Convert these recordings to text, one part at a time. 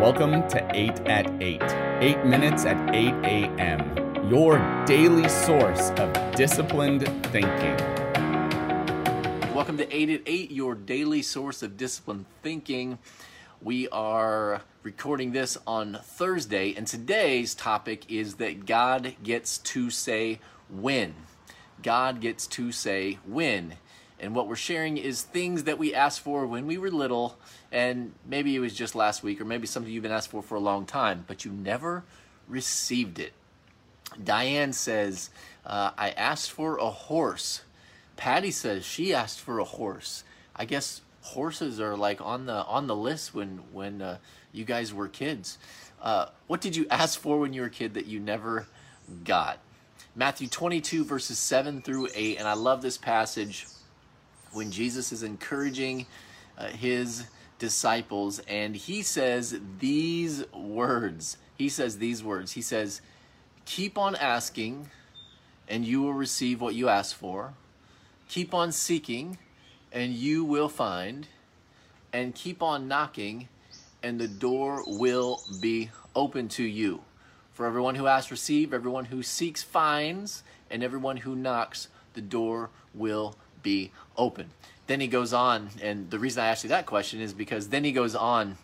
Welcome to 8 at 8, 8 minutes at 8 a.m., your daily source of disciplined thinking. Welcome to 8 at 8, your daily source of disciplined thinking. We are recording this on Thursday, and today's topic is that God gets to say when. God gets to say when. And what we're sharing is things that we asked for when we were little, and maybe it was just last week, or maybe something you've been asked for for a long time, but you never received it. Diane says, uh, I asked for a horse. Patty says she asked for a horse. I guess horses are like on the on the list when when uh, you guys were kids. Uh, what did you ask for when you were a kid that you never got? Matthew 22 verses 7 through 8, and I love this passage when Jesus is encouraging uh, his disciples, and he says these words. He says these words. He says, Keep on asking, and you will receive what you ask for. Keep on seeking, and you will find. And keep on knocking, and the door will be open to you. For everyone who asks, receive. Everyone who seeks, finds. And everyone who knocks, the door will be open. Then he goes on, and the reason I asked you that question is because then he goes on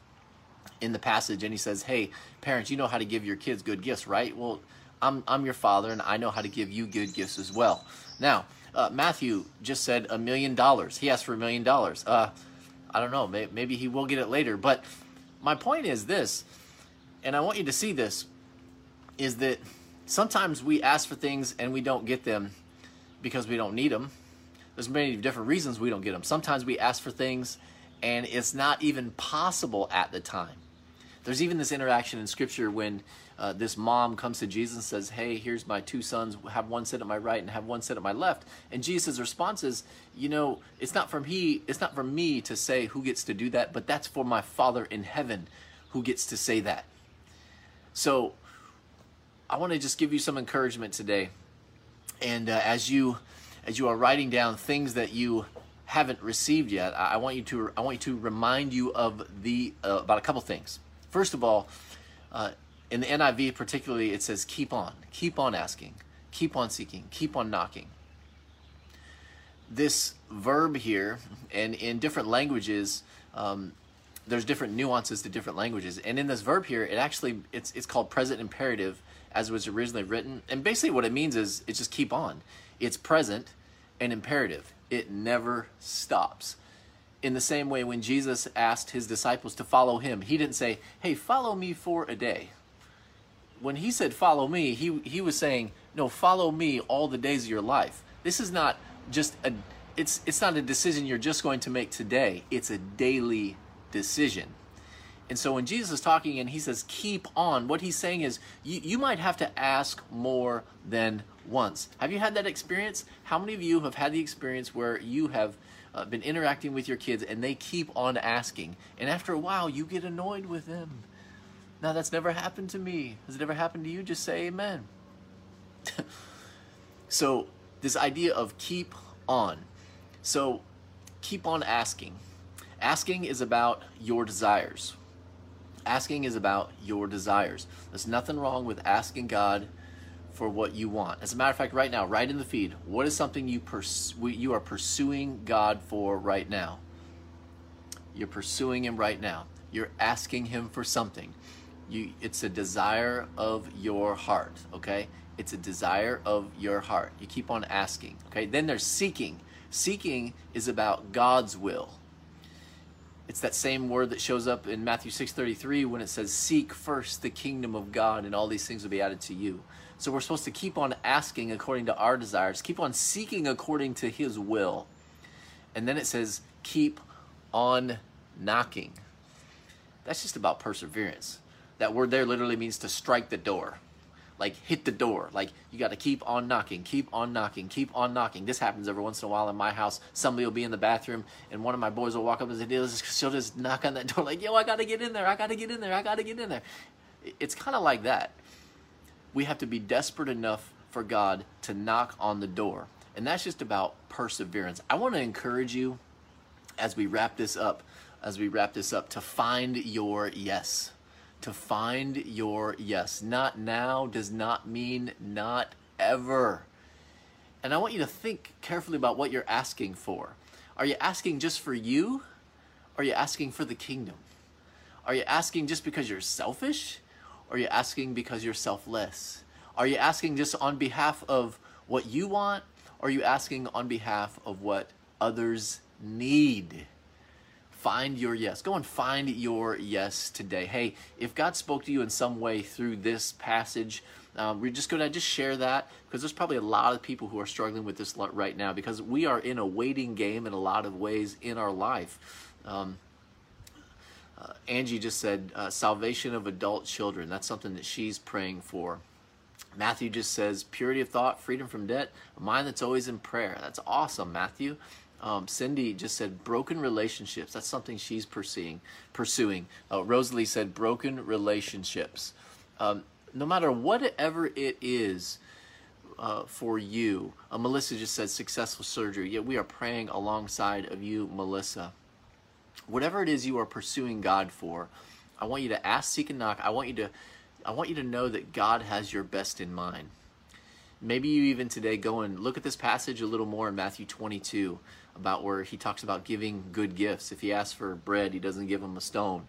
in the passage and he says, Hey, parents, you know how to give your kids good gifts, right? Well, I'm, I'm your father and I know how to give you good gifts as well. Now, uh, Matthew just said a million dollars. He asked for a million dollars. Uh, I don't know, maybe, maybe he will get it later. But my point is this, and I want you to see this, is that sometimes we ask for things and we don't get them because we don't need them there's many different reasons we don't get them. Sometimes we ask for things and it's not even possible at the time. There's even this interaction in scripture when uh, this mom comes to Jesus and says, Hey, here's my two sons, have one sit at my right and have one sit at my left. And Jesus' response is, You know, it's not from he, it's not for me to say who gets to do that, but that's for my Father in heaven who gets to say that. So I want to just give you some encouragement today. And uh, as you as you are writing down things that you haven't received yet, I want you to I want you to remind you of the uh, about a couple things. First of all, uh, in the NIV particularly, it says keep on, keep on asking, keep on seeking, keep on knocking. This verb here, and in different languages, um, there's different nuances to different languages. And in this verb here, it actually it's it's called present imperative as it was originally written. And basically, what it means is it's just keep on. It's present and imperative. It never stops. In the same way, when Jesus asked his disciples to follow him, he didn't say, Hey, follow me for a day. When he said, Follow me, he, he was saying, No, follow me all the days of your life. This is not just a it's it's not a decision you're just going to make today. It's a daily decision. And so when Jesus is talking and he says, keep on, what he's saying is, you, you might have to ask more than once. Have you had that experience? How many of you have had the experience where you have uh, been interacting with your kids and they keep on asking, and after a while you get annoyed with them? Now, that's never happened to me. Has it ever happened to you? Just say amen. so, this idea of keep on. So, keep on asking. Asking is about your desires. Asking is about your desires. There's nothing wrong with asking God for what you want. As a matter of fact, right now, right in the feed, what is something you you are pursuing God for right now? You're pursuing Him right now. You're asking Him for something. You, it's a desire of your heart. Okay, it's a desire of your heart. You keep on asking. Okay, then there's seeking. Seeking is about God's will. It's that same word that shows up in Matthew 6:33 when it says seek first the kingdom of God and all these things will be added to you. So we're supposed to keep on asking according to our desires, keep on seeking according to his will. And then it says keep on knocking. That's just about perseverance. That word there literally means to strike the door like hit the door. Like you got to keep on knocking, keep on knocking, keep on knocking. This happens every once in a while in my house. Somebody will be in the bathroom, and one of my boys will walk up and say, she'll just knock on that door like, "Yo, I got to get in there. I got to get in there. I got to get in there." It's kind of like that. We have to be desperate enough for God to knock on the door, and that's just about perseverance. I want to encourage you as we wrap this up, as we wrap this up, to find your yes to find your yes. Not now does not mean not ever. And I want you to think carefully about what you're asking for. Are you asking just for you? Are you asking for the kingdom? Are you asking just because you're selfish? Or are you asking because you're selfless? Are you asking just on behalf of what you want? Or are you asking on behalf of what others need? Find your yes. Go and find your yes today. Hey, if God spoke to you in some way through this passage, um, we're just going to just share that because there's probably a lot of people who are struggling with this right now because we are in a waiting game in a lot of ways in our life. Um, uh, Angie just said uh, salvation of adult children. That's something that she's praying for. Matthew just says purity of thought, freedom from debt, a mind that's always in prayer. That's awesome, Matthew. Um, Cindy just said broken relationships. That's something she's pursuing. Pursuing. Uh, Rosalie said broken relationships. Um, no matter whatever it is uh, for you, uh, Melissa just said successful surgery. Yeah, we are praying alongside of you, Melissa. Whatever it is you are pursuing God for, I want you to ask, seek, and knock. I want you to, I want you to know that God has your best in mind. Maybe you even today go and look at this passage a little more in Matthew 22 about where he talks about giving good gifts. If he asks for bread, he doesn't give him a stone.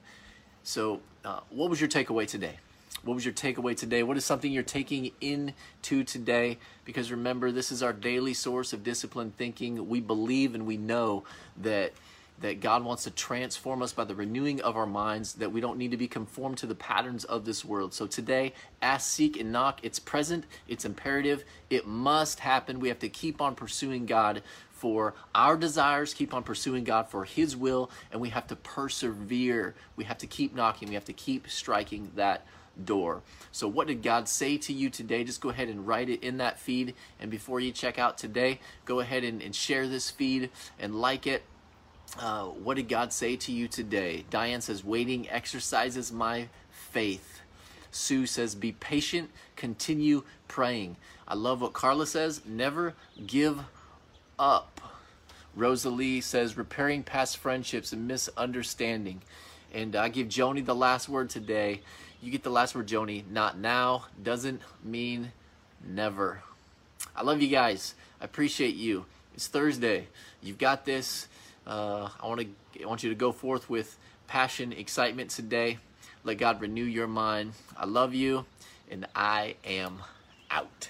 So, uh, what was your takeaway today? What was your takeaway today? What is something you're taking into today? Because remember, this is our daily source of disciplined thinking. We believe and we know that that God wants to transform us by the renewing of our minds, that we don't need to be conformed to the patterns of this world. So today, ask, seek, and knock. It's present, it's imperative, it must happen. We have to keep on pursuing God for our desires, keep on pursuing God for His will, and we have to persevere. We have to keep knocking, we have to keep striking that door. So, what did God say to you today? Just go ahead and write it in that feed. And before you check out today, go ahead and, and share this feed and like it. Uh, what did God say to you today? Diane says, waiting exercises my faith. Sue says, be patient, continue praying. I love what Carla says, never give up. Rosalie says, repairing past friendships and misunderstanding. And I give Joni the last word today. You get the last word, Joni. Not now doesn't mean never. I love you guys. I appreciate you. It's Thursday. You've got this. Uh, I want to I want you to go forth with passion, excitement today. Let God renew your mind. I love you, and I am out.